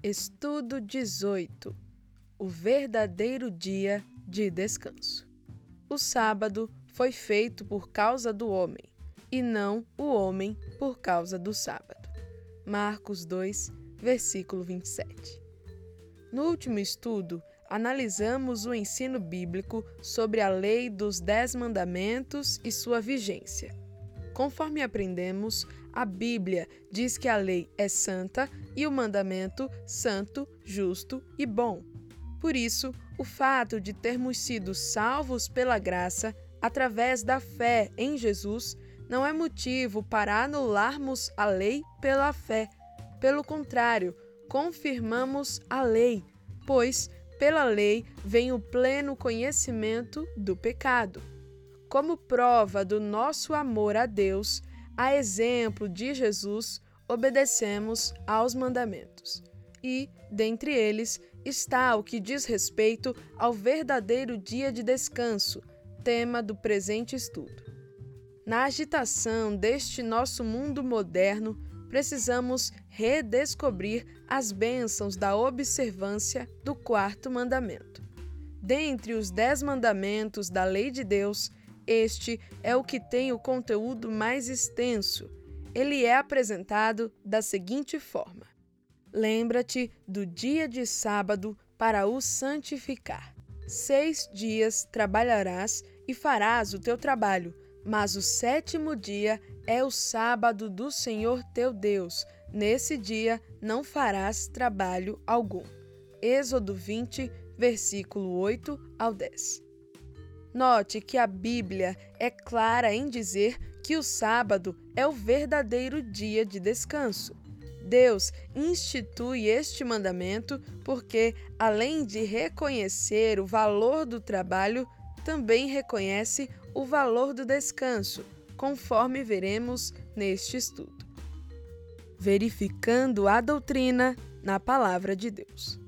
Estudo 18 O verdadeiro dia de descanso. O sábado foi feito por causa do homem, e não o homem por causa do sábado. Marcos 2, versículo 27. No último estudo, analisamos o ensino bíblico sobre a lei dos Dez Mandamentos e sua vigência. Conforme aprendemos, a Bíblia diz que a lei é santa e o mandamento santo, justo e bom. Por isso, o fato de termos sido salvos pela graça através da fé em Jesus não é motivo para anularmos a lei pela fé. Pelo contrário, confirmamos a lei, pois pela lei vem o pleno conhecimento do pecado. Como prova do nosso amor a Deus, a exemplo de Jesus, obedecemos aos mandamentos. E, dentre eles, está o que diz respeito ao verdadeiro dia de descanso, tema do presente estudo. Na agitação deste nosso mundo moderno, precisamos redescobrir as bênçãos da observância do quarto mandamento. Dentre os dez mandamentos da lei de Deus, este é o que tem o conteúdo mais extenso. Ele é apresentado da seguinte forma: Lembra-te do dia de sábado para o santificar. Seis dias trabalharás e farás o teu trabalho, mas o sétimo dia é o sábado do Senhor teu Deus. Nesse dia não farás trabalho algum. Êxodo 20, versículo 8 ao 10. Note que a Bíblia é clara em dizer que o sábado é o verdadeiro dia de descanso. Deus institui este mandamento porque, além de reconhecer o valor do trabalho, também reconhece o valor do descanso, conforme veremos neste estudo. Verificando a doutrina na Palavra de Deus.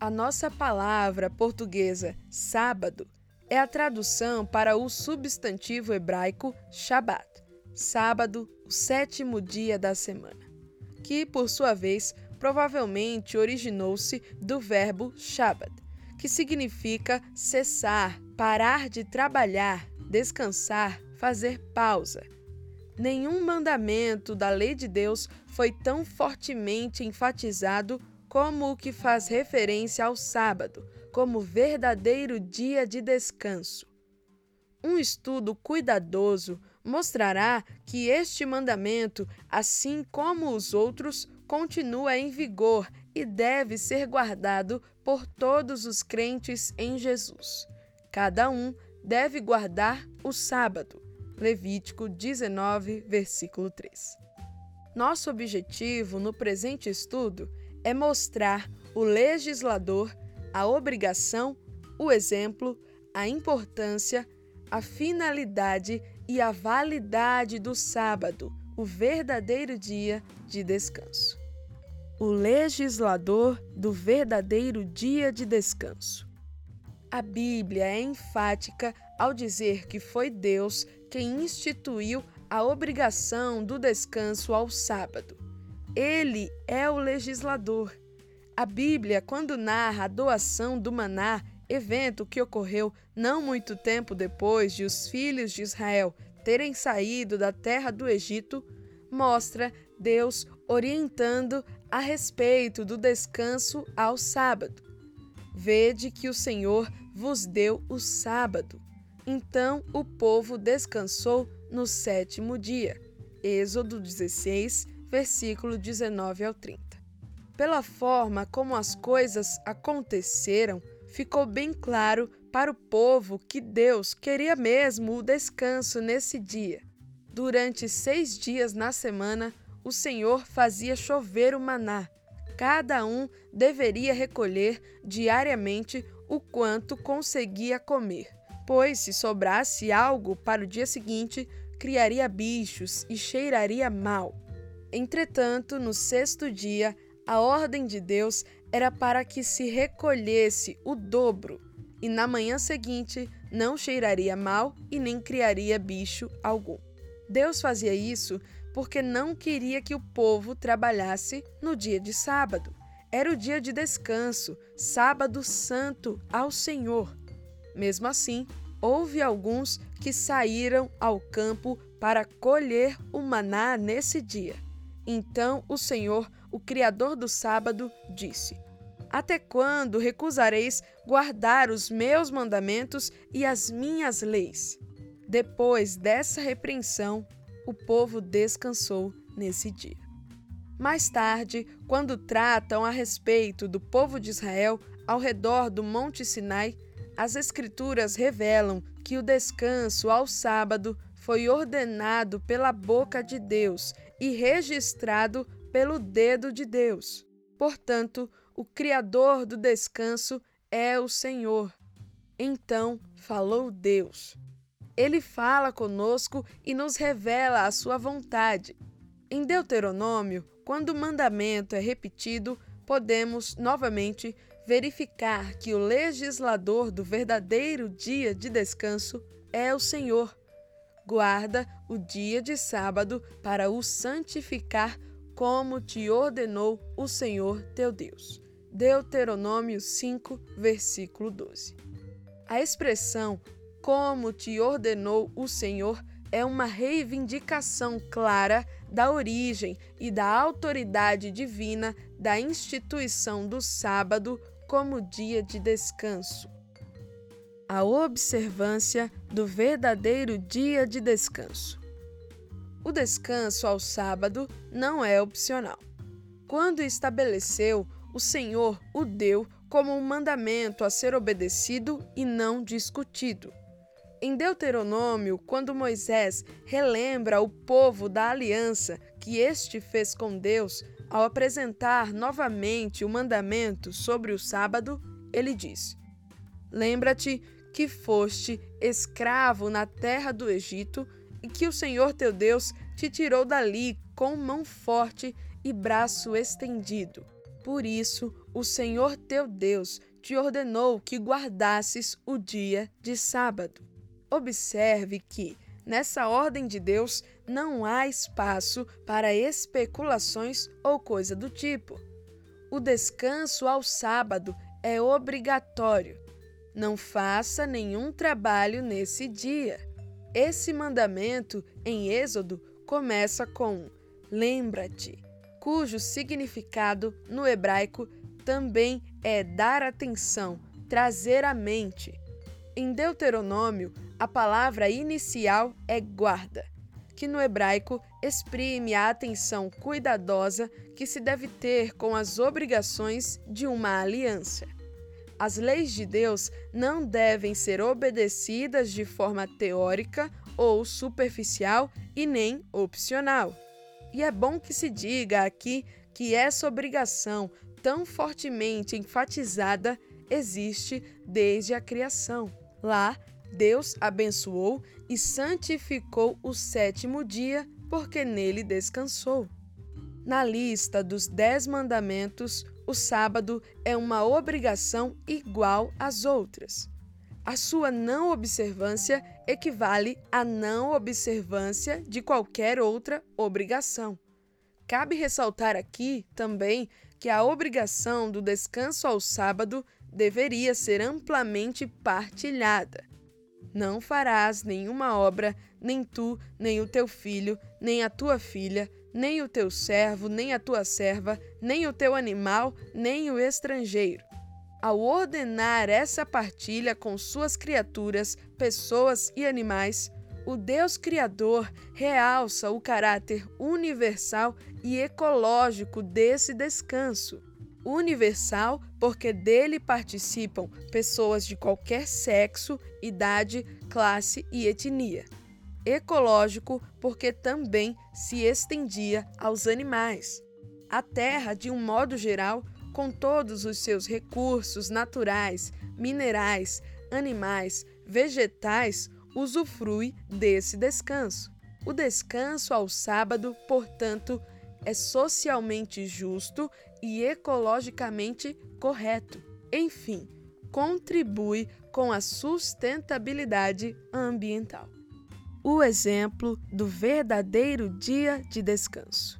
A nossa palavra portuguesa sábado é a tradução para o substantivo hebraico Shabat, sábado, o sétimo dia da semana, que, por sua vez, provavelmente originou-se do verbo Shabbat, que significa cessar, parar de trabalhar, descansar, fazer pausa. Nenhum mandamento da lei de Deus foi tão fortemente enfatizado como o que faz referência ao sábado, como verdadeiro dia de descanso. Um estudo cuidadoso mostrará que este mandamento, assim como os outros, continua em vigor e deve ser guardado por todos os crentes em Jesus. Cada um deve guardar o sábado. Levítico 19, versículo 3. Nosso objetivo no presente estudo é mostrar o legislador a obrigação, o exemplo, a importância, a finalidade e a validade do sábado, o verdadeiro dia de descanso. O legislador do verdadeiro dia de descanso. A Bíblia é enfática ao dizer que foi Deus quem instituiu a obrigação do descanso ao sábado. Ele é o legislador. A Bíblia, quando narra a doação do maná, evento que ocorreu não muito tempo depois de os filhos de Israel terem saído da terra do Egito, mostra Deus orientando a respeito do descanso ao sábado. Vede que o Senhor vos deu o sábado. Então o povo descansou no sétimo dia. Êxodo 16, versículo 19 ao 30. Pela forma como as coisas aconteceram, ficou bem claro para o povo que Deus queria mesmo o descanso nesse dia. Durante seis dias na semana, o Senhor fazia chover o maná. Cada um deveria recolher diariamente o quanto conseguia comer, pois se sobrasse algo para o dia seguinte, criaria bichos e cheiraria mal. Entretanto, no sexto dia, a ordem de Deus era para que se recolhesse o dobro, e na manhã seguinte não cheiraria mal e nem criaria bicho algum. Deus fazia isso porque não queria que o povo trabalhasse no dia de sábado. Era o dia de descanso, sábado santo ao Senhor. Mesmo assim, houve alguns que saíram ao campo para colher o maná nesse dia. Então o Senhor, o Criador do sábado, disse: Até quando recusareis guardar os meus mandamentos e as minhas leis? Depois dessa repreensão, o povo descansou nesse dia. Mais tarde, quando tratam a respeito do povo de Israel ao redor do Monte Sinai, as Escrituras revelam que o descanso ao sábado foi ordenado pela boca de Deus e registrado pelo dedo de Deus. Portanto, o Criador do descanso é o Senhor. Então falou Deus. Ele fala conosco e nos revela a sua vontade. Em Deuteronômio, quando o mandamento é repetido, podemos novamente verificar que o legislador do verdadeiro dia de descanso é o Senhor. Guarda o dia de sábado para o santificar, como te ordenou o Senhor teu Deus. Deuteronômio 5, versículo 12. A expressão como te ordenou o Senhor é uma reivindicação clara da origem e da autoridade divina da instituição do sábado como dia de descanso. A observância do verdadeiro dia de descanso. O descanso ao sábado não é opcional. Quando estabeleceu, o Senhor o deu como um mandamento a ser obedecido e não discutido. Em Deuteronômio, quando Moisés relembra o povo da aliança que este fez com Deus, ao apresentar novamente o mandamento sobre o sábado, ele diz: Lembra-te que foste escravo na terra do Egito que o Senhor teu Deus te tirou dali com mão forte e braço estendido. Por isso, o Senhor teu Deus te ordenou que guardasses o dia de sábado. Observe que, Nessa ordem de Deus, não há espaço para especulações ou coisa do tipo. O descanso ao sábado é obrigatório. Não faça nenhum trabalho nesse dia. Esse mandamento em Êxodo começa com lembra-te, cujo significado no hebraico também é dar atenção, trazer à mente. Em Deuteronômio, a palavra inicial é guarda, que no hebraico exprime a atenção cuidadosa que se deve ter com as obrigações de uma aliança. As leis de Deus não devem ser obedecidas de forma teórica ou superficial e nem opcional. E é bom que se diga aqui que essa obrigação, tão fortemente enfatizada, existe desde a criação. Lá, Deus abençoou e santificou o sétimo dia, porque nele descansou. Na lista dos dez mandamentos, o sábado é uma obrigação igual às outras. A sua não observância equivale à não observância de qualquer outra obrigação. Cabe ressaltar aqui também que a obrigação do descanso ao sábado deveria ser amplamente partilhada. Não farás nenhuma obra, nem tu, nem o teu filho, nem a tua filha, nem o teu servo, nem a tua serva, nem o teu animal, nem o estrangeiro. Ao ordenar essa partilha com suas criaturas, pessoas e animais, o Deus Criador realça o caráter universal e ecológico desse descanso universal porque dele participam pessoas de qualquer sexo, idade, classe e etnia. Ecológico porque também se estendia aos animais. A Terra, de um modo geral, com todos os seus recursos naturais, minerais, animais, vegetais, usufrui desse descanso. O descanso ao sábado, portanto, é socialmente justo e ecologicamente correto. Enfim, contribui com a sustentabilidade ambiental. O exemplo do verdadeiro dia de descanso.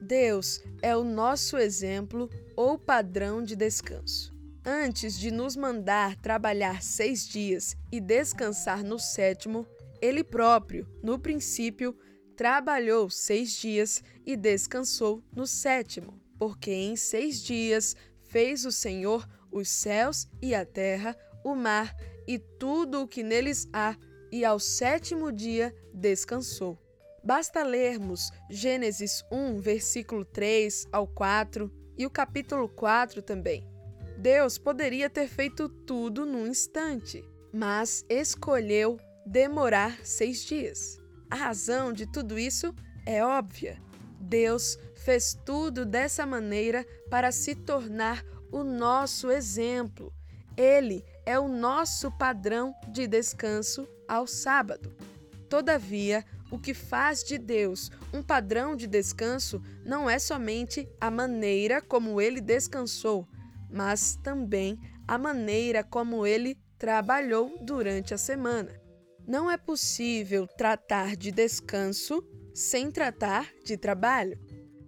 Deus é o nosso exemplo ou padrão de descanso. Antes de nos mandar trabalhar seis dias e descansar no sétimo, Ele próprio, no princípio, trabalhou seis dias e descansou no sétimo, porque em seis dias fez o Senhor os céus e a terra, o mar e tudo o que neles há, e ao sétimo dia descansou. Basta lermos Gênesis 1, versículo 3 ao 4 e o capítulo 4 também. Deus poderia ter feito tudo num instante, mas escolheu demorar seis dias. A razão de tudo isso é óbvia. Deus fez tudo dessa maneira para se tornar o nosso exemplo. Ele é o nosso padrão de descanso ao sábado. Todavia, o que faz de Deus um padrão de descanso não é somente a maneira como ele descansou, mas também a maneira como ele trabalhou durante a semana. Não é possível tratar de descanso sem tratar de trabalho.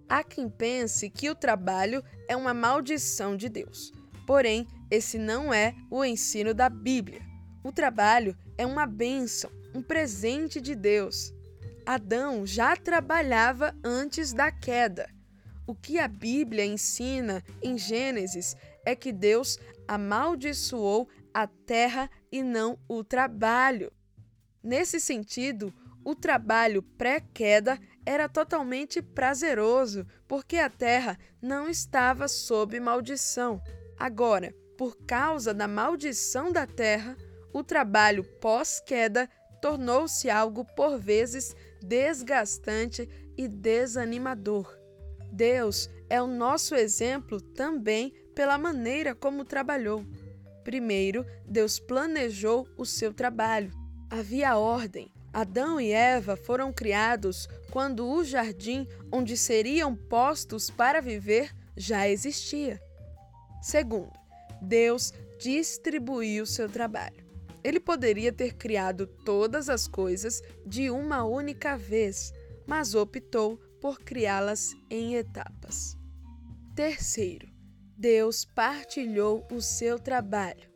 Há quem pense que o trabalho é uma maldição de Deus. Porém, esse não é o ensino da Bíblia. O trabalho é uma bênção, um presente de Deus. Adão já trabalhava antes da queda. O que a Bíblia ensina em Gênesis é que Deus amaldiçoou a terra e não o trabalho. Nesse sentido, o trabalho pré-queda era totalmente prazeroso, porque a terra não estava sob maldição. Agora, por causa da maldição da terra, o trabalho pós-queda tornou-se algo por vezes desgastante e desanimador. Deus é o nosso exemplo também pela maneira como trabalhou. Primeiro, Deus planejou o seu trabalho havia ordem. Adão e Eva foram criados quando o jardim onde seriam postos para viver já existia. Segundo, Deus distribuiu seu trabalho. Ele poderia ter criado todas as coisas de uma única vez, mas optou por criá-las em etapas. Terceiro, Deus partilhou o seu trabalho.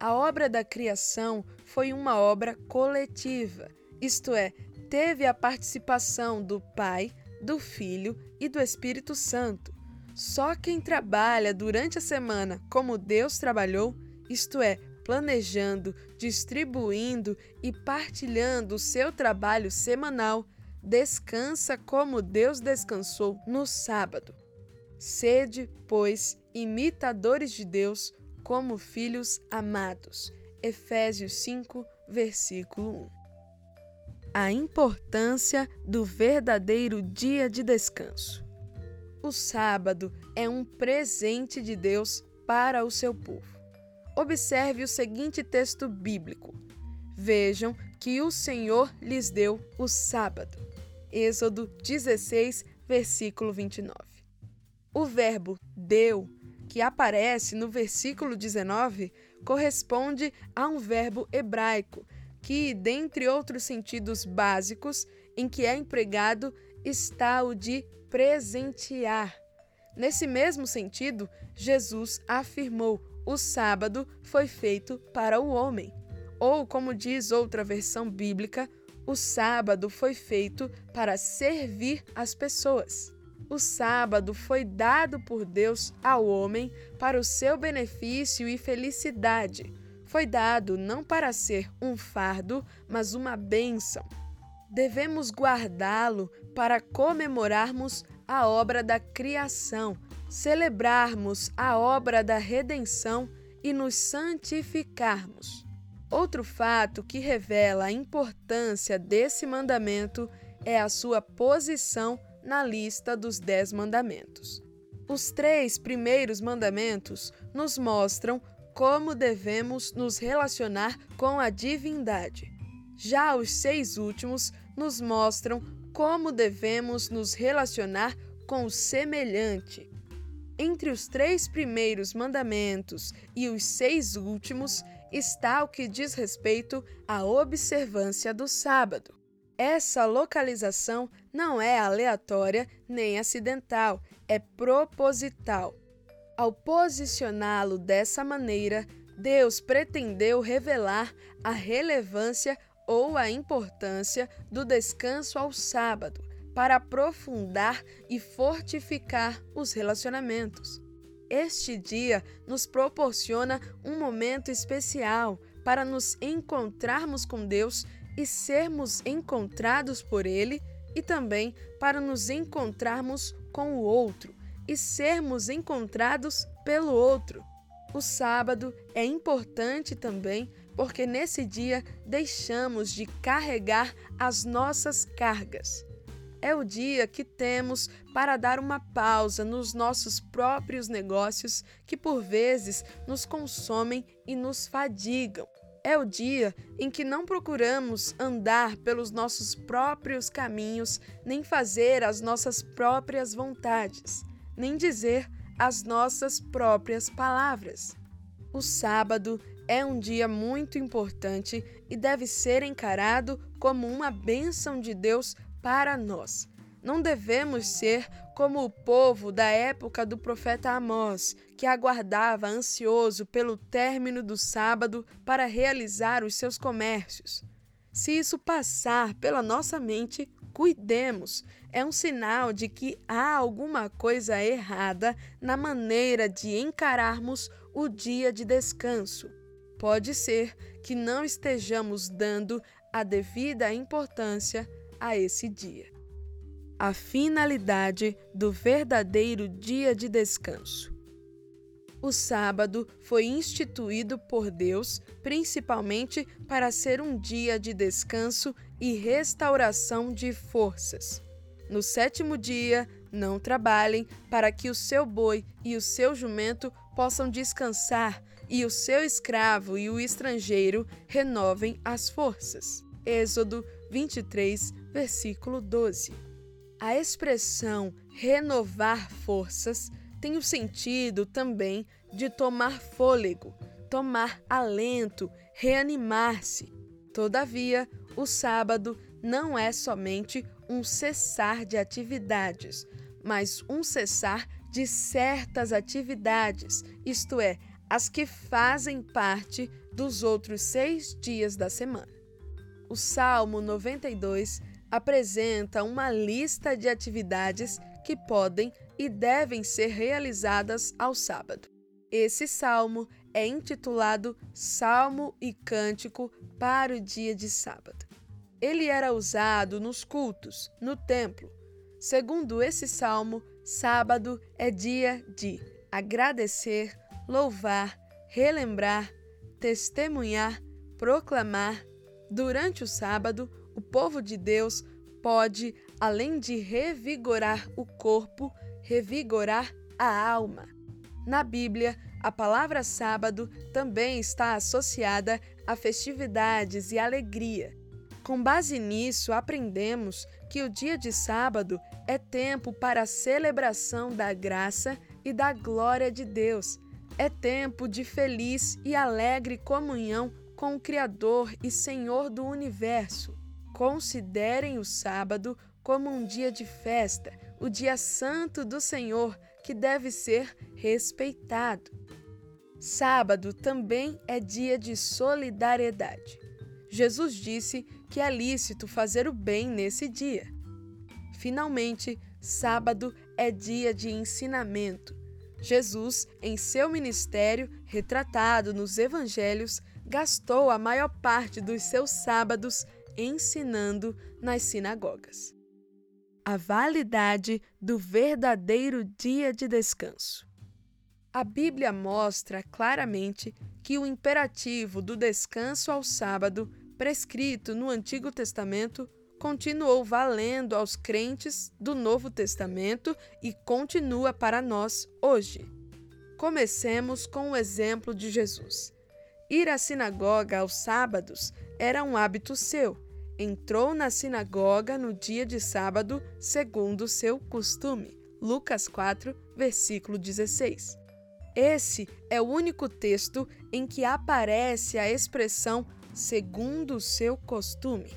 A obra da criação foi uma obra coletiva, isto é, teve a participação do Pai, do Filho e do Espírito Santo. Só quem trabalha durante a semana como Deus trabalhou, isto é, planejando, distribuindo e partilhando o seu trabalho semanal, descansa como Deus descansou no sábado. Sede, pois, imitadores de Deus como filhos amados Efésios 5, versículo 1. A importância do verdadeiro dia de descanso. O sábado é um presente de Deus para o seu povo. Observe o seguinte texto bíblico. Vejam que o Senhor lhes deu o sábado. Êxodo 16, versículo 29. O verbo deu, que aparece no versículo 19, corresponde a um verbo hebraico que, dentre outros sentidos básicos em que é empregado, está o de presentear. Nesse mesmo sentido, Jesus afirmou: o sábado foi feito para o homem. Ou, como diz outra versão bíblica, o sábado foi feito para servir as pessoas. O sábado foi dado por Deus ao homem para o seu benefício e felicidade. Foi dado não para ser um fardo, mas uma bênção. Devemos guardá-lo para comemorarmos a obra da criação, celebrarmos a obra da redenção e nos santificarmos. Outro fato que revela a importância desse mandamento é a sua posição na lista dos Dez Mandamentos. Os três primeiros mandamentos nos mostram como devemos nos relacionar com a divindade. Já os seis últimos nos mostram como devemos nos relacionar com o semelhante. Entre os três primeiros mandamentos e os seis últimos está o que diz respeito à observância do sábado. Essa localização não é aleatória nem acidental, é proposital. Ao posicioná-lo dessa maneira, Deus pretendeu revelar a relevância ou a importância do descanso ao sábado para aprofundar e fortificar os relacionamentos. Este dia nos proporciona um momento especial para nos encontrarmos com Deus e sermos encontrados por Ele, e também para nos encontrarmos com o outro e sermos encontrados pelo outro. O sábado é importante também porque nesse dia deixamos de carregar as nossas cargas é o dia que temos para dar uma pausa nos nossos próprios negócios que por vezes nos consomem e nos fadigam. É o dia em que não procuramos andar pelos nossos próprios caminhos, nem fazer as nossas próprias vontades, nem dizer as nossas próprias palavras. O sábado é um dia muito importante e deve ser encarado como uma bênção de Deus para nós. Não devemos ser como o povo da época do profeta Amós, que aguardava ansioso pelo término do sábado para realizar os seus comércios. Se isso passar pela nossa mente, cuidemos. É um sinal de que há alguma coisa errada na maneira de encararmos o dia de descanso. Pode ser que não estejamos dando a devida importância a esse dia. A finalidade do verdadeiro dia de descanso. O sábado foi instituído por Deus principalmente para ser um dia de descanso e restauração de forças. No sétimo dia, não trabalhem, para que o seu boi e o seu jumento possam descansar, e o seu escravo e o estrangeiro renovem as forças. Êxodo 23, versículo 12. A expressão renovar forças tem o sentido também de tomar fôlego, tomar alento, reanimar-se. Todavia, o sábado não é somente um cessar de atividades, mas um cessar de certas atividades, isto é, as que fazem parte dos outros seis dias da semana. O Salmo 92 apresenta uma lista de atividades que podem e devem ser realizadas ao sábado. Esse salmo é intitulado Salmo e Cântico para o dia de sábado. Ele era usado nos cultos, no templo. Segundo esse salmo, sábado é dia de agradecer, louvar, relembrar, testemunhar, proclamar. Durante o sábado, o povo de Deus pode, além de revigorar o corpo, revigorar a alma. Na Bíblia, a palavra sábado também está associada a festividades e alegria. Com base nisso, aprendemos que o dia de sábado é tempo para a celebração da graça e da glória de Deus. É tempo de feliz e alegre comunhão com o Criador e Senhor do universo. Considerem o sábado como um dia de festa, o dia santo do Senhor, que deve ser respeitado. Sábado também é dia de solidariedade. Jesus disse que é lícito fazer o bem nesse dia. Finalmente, sábado é dia de ensinamento. Jesus, em seu ministério, retratado nos evangelhos, gastou a maior parte dos seus sábados ensinando nas sinagogas. A validade do verdadeiro dia de descanso. A Bíblia mostra claramente que o imperativo do descanso ao sábado, prescrito no Antigo Testamento, continuou valendo aos crentes do Novo Testamento e continua para nós hoje. Comecemos com o exemplo de Jesus. Ir à sinagoga aos sábados era um hábito seu, entrou na sinagoga no dia de sábado, segundo seu costume. Lucas 4, versículo 16. Esse é o único texto em que aparece a expressão segundo seu costume.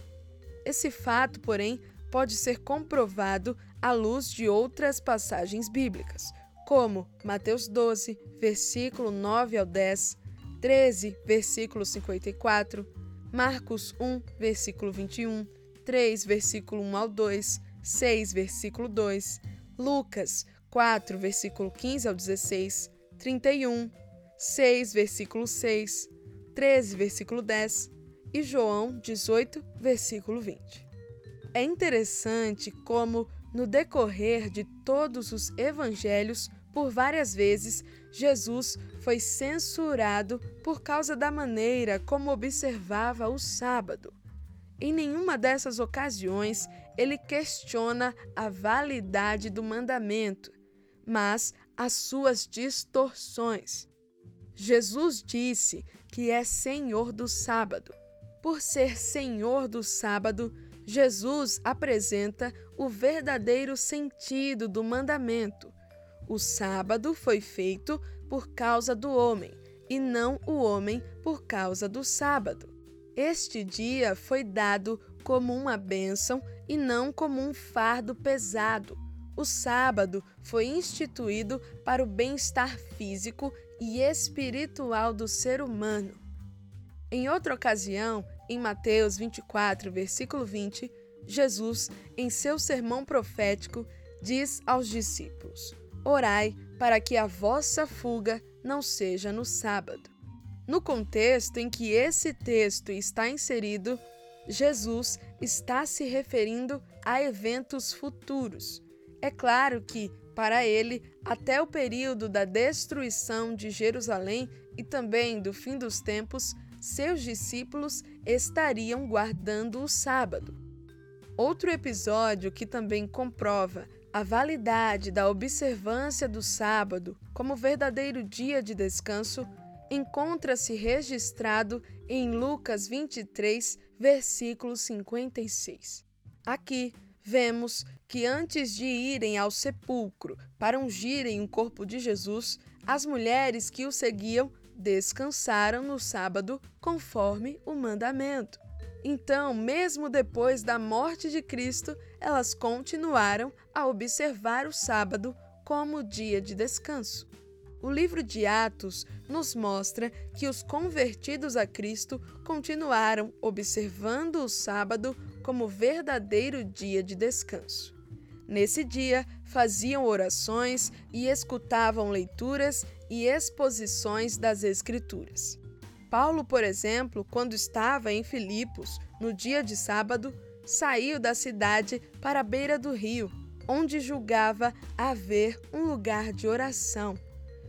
Esse fato, porém, pode ser comprovado à luz de outras passagens bíblicas, como Mateus 12, versículo 9 ao 10, 13, versículo 54, Marcos 1, versículo 21, 3, versículo 1 ao 2, 6, versículo 2, Lucas 4, versículo 15 ao 16, 31, 6, versículo 6, 13, versículo 10 e João 18, versículo 20. É interessante como, no decorrer de todos os evangelhos, por várias vezes, Jesus foi censurado por causa da maneira como observava o sábado. Em nenhuma dessas ocasiões ele questiona a validade do mandamento, mas as suas distorções. Jesus disse que é Senhor do sábado. Por ser Senhor do sábado, Jesus apresenta o verdadeiro sentido do mandamento. O sábado foi feito por causa do homem, e não o homem por causa do sábado. Este dia foi dado como uma bênção e não como um fardo pesado. O sábado foi instituído para o bem-estar físico e espiritual do ser humano. Em outra ocasião, em Mateus 24, versículo 20, Jesus, em seu sermão profético, diz aos discípulos: Orai para que a vossa fuga não seja no sábado. No contexto em que esse texto está inserido, Jesus está se referindo a eventos futuros. É claro que, para ele, até o período da destruição de Jerusalém e também do fim dos tempos, seus discípulos estariam guardando o sábado. Outro episódio que também comprova a validade da observância do sábado como verdadeiro dia de descanso encontra-se registrado em Lucas 23, versículo 56. Aqui vemos que antes de irem ao sepulcro para ungirem o corpo de Jesus, as mulheres que o seguiam descansaram no sábado conforme o mandamento. Então, mesmo depois da morte de Cristo, elas continuaram a observar o sábado como dia de descanso. O livro de Atos nos mostra que os convertidos a Cristo continuaram observando o sábado como verdadeiro dia de descanso. Nesse dia, faziam orações e escutavam leituras e exposições das Escrituras. Paulo, por exemplo, quando estava em Filipos, no dia de sábado, saiu da cidade para a beira do rio, onde julgava haver um lugar de oração.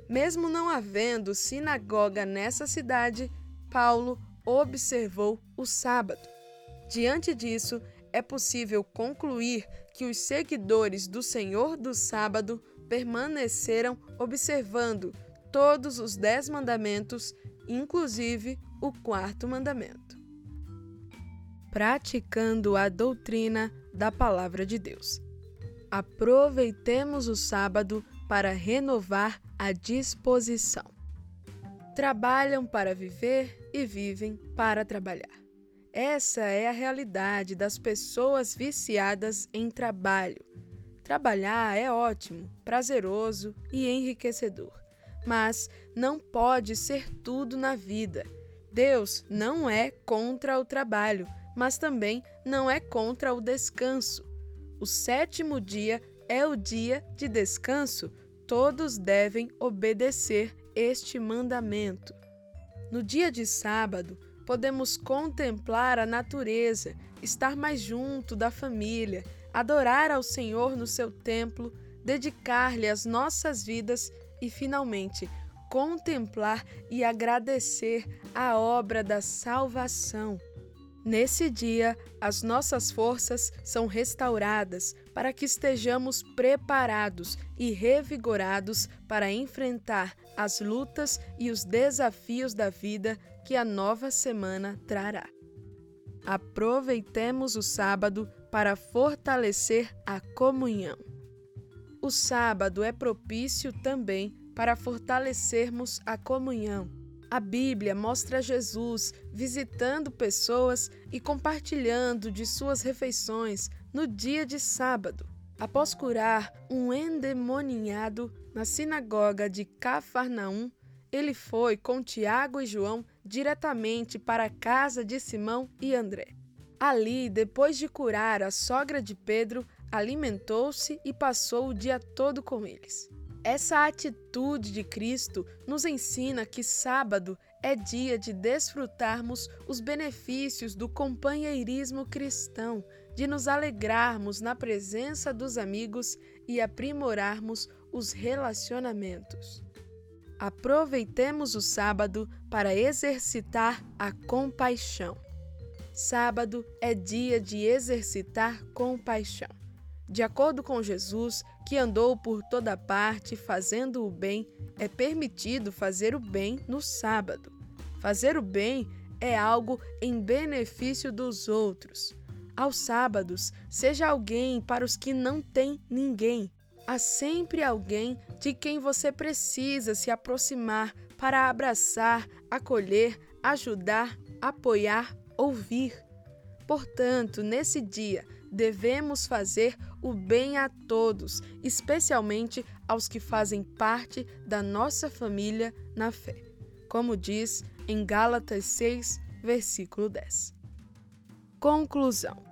Mesmo não havendo sinagoga nessa cidade, Paulo observou o sábado. Diante disso, é possível concluir que os seguidores do Senhor do Sábado permaneceram observando todos os dez mandamentos, inclusive o quarto mandamento. Praticando a doutrina da Palavra de Deus. Aproveitemos o sábado para renovar a disposição. Trabalham para viver e vivem para trabalhar. Essa é a realidade das pessoas viciadas em trabalho. Trabalhar é ótimo, prazeroso e enriquecedor mas não pode ser tudo na vida. Deus não é contra o trabalho, mas também não é contra o descanso. O sétimo dia é o dia de descanso. Todos devem obedecer este mandamento. No dia de sábado, podemos contemplar a natureza, estar mais junto da família, adorar ao Senhor no seu templo, dedicar-lhe as nossas vidas e, finalmente, contemplar e agradecer a obra da salvação. Nesse dia, as nossas forças são restauradas para que estejamos preparados e revigorados para enfrentar as lutas e os desafios da vida que a nova semana trará. Aproveitemos o sábado para fortalecer a comunhão. O sábado é propício também para fortalecermos a comunhão. A Bíblia mostra Jesus visitando pessoas e compartilhando de suas refeições no dia de sábado. Após curar um endemoniado na sinagoga de Cafarnaum, ele foi com Tiago e João diretamente para a casa de Simão e André. Ali, depois de curar a sogra de Pedro, alimentou-se e passou o dia todo com eles. Essa atitude de Cristo nos ensina que sábado é dia de desfrutarmos os benefícios do companheirismo cristão, de nos alegrarmos na presença dos amigos e aprimorarmos os relacionamentos. Aproveitemos o sábado para exercitar a compaixão. Sábado é dia de exercitar compaixão. De acordo com Jesus, que andou por toda parte fazendo o bem, é permitido fazer o bem no sábado. Fazer o bem é algo em benefício dos outros. Aos sábados, seja alguém para os que não têm ninguém. Há sempre alguém de quem você precisa se aproximar para abraçar, acolher, ajudar, apoiar, ouvir. Portanto, nesse dia, devemos fazer o bem a todos, especialmente aos que fazem parte da nossa família na fé, como diz em Gálatas 6, versículo 10. Conclusão: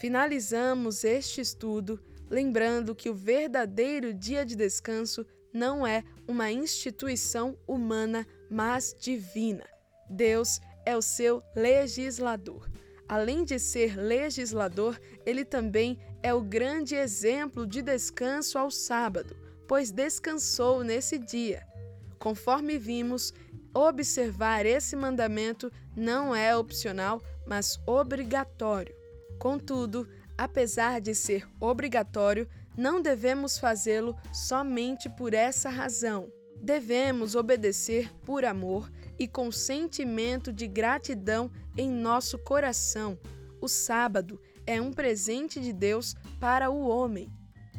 Finalizamos este estudo lembrando que o verdadeiro dia de descanso não é uma instituição humana, mas divina. Deus é o seu legislador. Além de ser legislador, ele também é o grande exemplo de descanso ao sábado, pois descansou nesse dia. Conforme vimos, observar esse mandamento não é opcional, mas obrigatório. Contudo, apesar de ser obrigatório, não devemos fazê-lo somente por essa razão. Devemos obedecer por amor e com sentimento de gratidão em nosso coração. O sábado é um presente de Deus para o homem.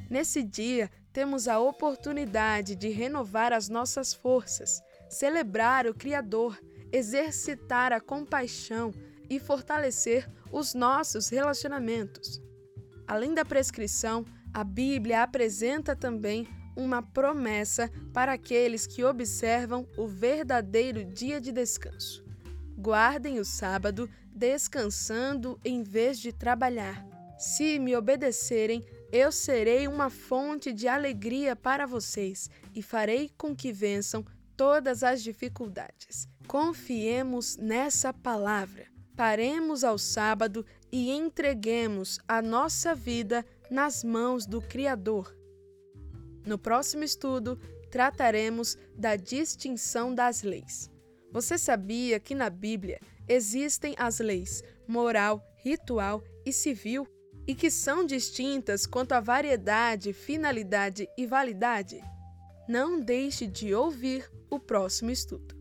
Nesse dia, temos a oportunidade de renovar as nossas forças, celebrar o Criador, exercitar a compaixão e fortalecer os nossos relacionamentos. Além da prescrição, a Bíblia apresenta também uma promessa para aqueles que observam o verdadeiro dia de descanso. Guardem o sábado descansando em vez de trabalhar. Se me obedecerem, eu serei uma fonte de alegria para vocês e farei com que vençam todas as dificuldades. Confiemos nessa palavra. Paremos ao sábado e entreguemos a nossa vida nas mãos do Criador. No próximo estudo, trataremos da distinção das leis. Você sabia que na Bíblia existem as leis moral, ritual e civil e que são distintas quanto à variedade, finalidade e validade? Não deixe de ouvir o próximo estudo.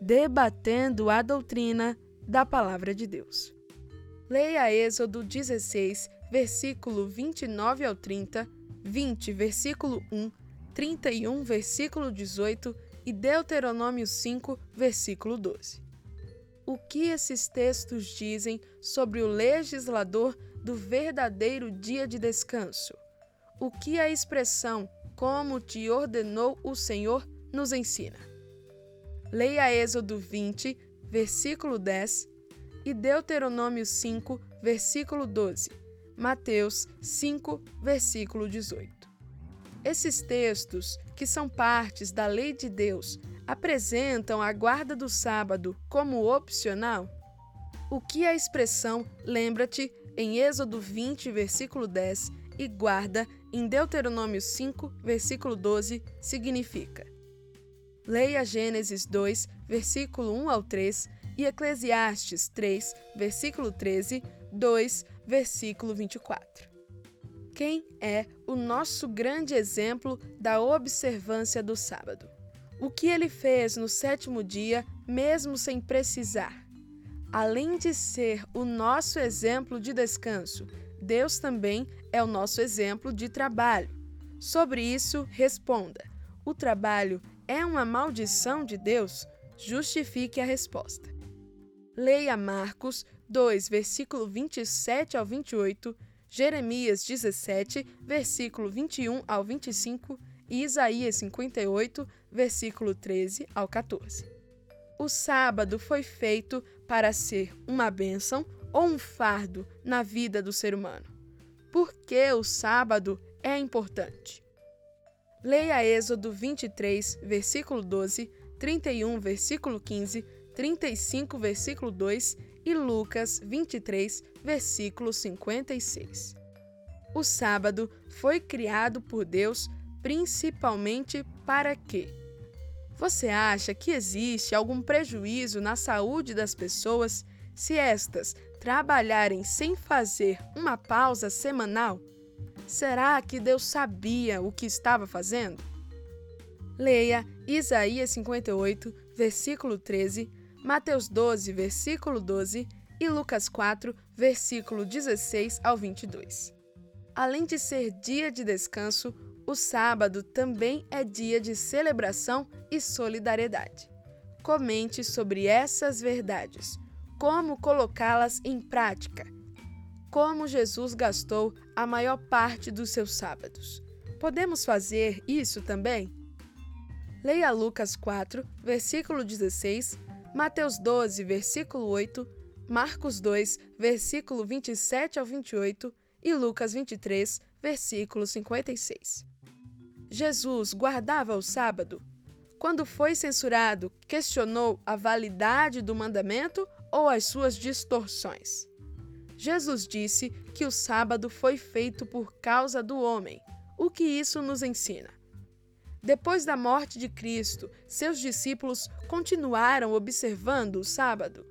Debatendo a doutrina da Palavra de Deus. Leia Êxodo 16, versículo 29 ao 30 20, versículo 1, 31, versículo 18 e Deuteronômio 5, versículo 12. O que esses textos dizem sobre o legislador do verdadeiro dia de descanso? O que a expressão como te ordenou o Senhor nos ensina? Leia Êxodo 20, versículo 10 e Deuteronômio 5, versículo 12 Mateus 5, versículo 18. Esses textos, que são partes da lei de Deus, apresentam a guarda do sábado como opcional? O que a expressão lembra-te em Êxodo 20, versículo 10 e guarda em Deuteronômio 5, versículo 12 significa? Leia Gênesis 2, versículo 1 ao 3 e Eclesiastes 3, versículo 13, 2, versículo 24. Quem é o nosso grande exemplo da observância do sábado? O que ele fez no sétimo dia, mesmo sem precisar? Além de ser o nosso exemplo de descanso, Deus também é o nosso exemplo de trabalho. Sobre isso, responda: o trabalho é uma maldição de Deus? Justifique a resposta. Leia Marcos 2, versículo 27 ao 28, Jeremias 17, versículo 21 ao 25 e Isaías 58, versículo 13 ao 14. O sábado foi feito para ser uma bênção ou um fardo na vida do ser humano. Por que o sábado é importante? Leia Êxodo 23, versículo 12, 31, versículo 15, 35, versículo 2 e Lucas 23, versículo 56. O sábado foi criado por Deus principalmente para quê? Você acha que existe algum prejuízo na saúde das pessoas se estas trabalharem sem fazer uma pausa semanal? Será que Deus sabia o que estava fazendo? Leia Isaías 58, versículo 13, Mateus 12, versículo 12 e Lucas 4, versículo 16 ao 22. Além de ser dia de descanso, o sábado também é dia de celebração e solidariedade. Comente sobre essas verdades, como colocá-las em prática, como Jesus gastou a maior parte dos seus sábados. Podemos fazer isso também? Leia Lucas 4, versículo 16, Mateus 12, versículo 8, Marcos 2, versículo 27 ao 28 e Lucas 23, versículo 56. Jesus guardava o sábado? Quando foi censurado, questionou a validade do mandamento ou as suas distorções? Jesus disse que o sábado foi feito por causa do homem. O que isso nos ensina? Depois da morte de Cristo, seus discípulos continuaram observando o sábado?